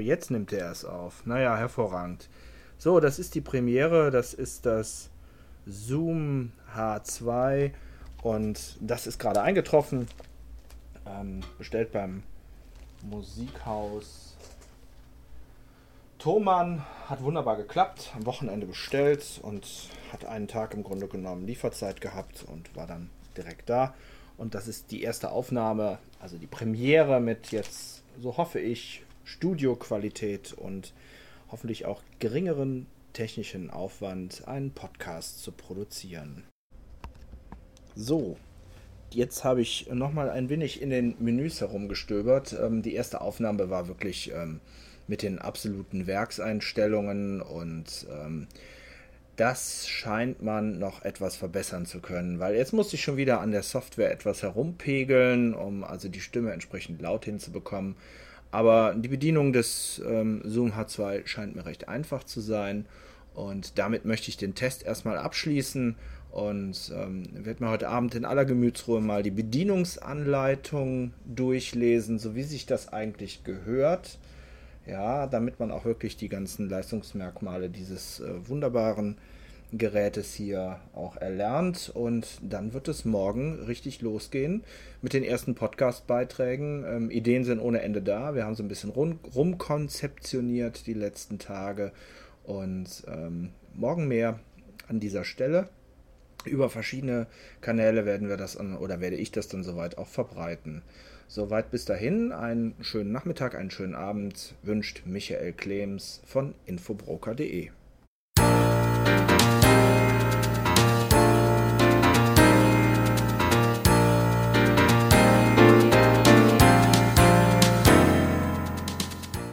Jetzt nimmt er es auf. Naja, hervorragend. So, das ist die Premiere. Das ist das Zoom H2. Und das ist gerade eingetroffen. Ähm, bestellt beim Musikhaus Thomann. Hat wunderbar geklappt. Am Wochenende bestellt und hat einen Tag im Grunde genommen Lieferzeit gehabt und war dann direkt da. Und das ist die erste Aufnahme, also die Premiere mit jetzt, so hoffe ich, Studioqualität und hoffentlich auch geringeren technischen Aufwand, einen Podcast zu produzieren. So, jetzt habe ich nochmal ein wenig in den Menüs herumgestöbert. Ähm, die erste Aufnahme war wirklich ähm, mit den absoluten Werkseinstellungen und ähm, das scheint man noch etwas verbessern zu können, weil jetzt musste ich schon wieder an der Software etwas herumpegeln, um also die Stimme entsprechend laut hinzubekommen. Aber die Bedienung des ähm, Zoom H2 scheint mir recht einfach zu sein und damit möchte ich den Test erstmal abschließen und ähm, werde mir heute Abend in aller Gemütsruhe mal die Bedienungsanleitung durchlesen, so wie sich das eigentlich gehört. Ja, damit man auch wirklich die ganzen Leistungsmerkmale dieses äh, wunderbaren Gerätes hier auch erlernt. Und dann wird es morgen richtig losgehen mit den ersten Podcast-Beiträgen. Ähm, Ideen sind ohne Ende da. Wir haben so ein bisschen rum, rumkonzeptioniert die letzten Tage. Und ähm, morgen mehr an dieser Stelle. Über verschiedene Kanäle werden wir das an, oder werde ich das dann soweit auch verbreiten. Soweit bis dahin, einen schönen Nachmittag, einen schönen Abend wünscht Michael Klems von infobroker.de.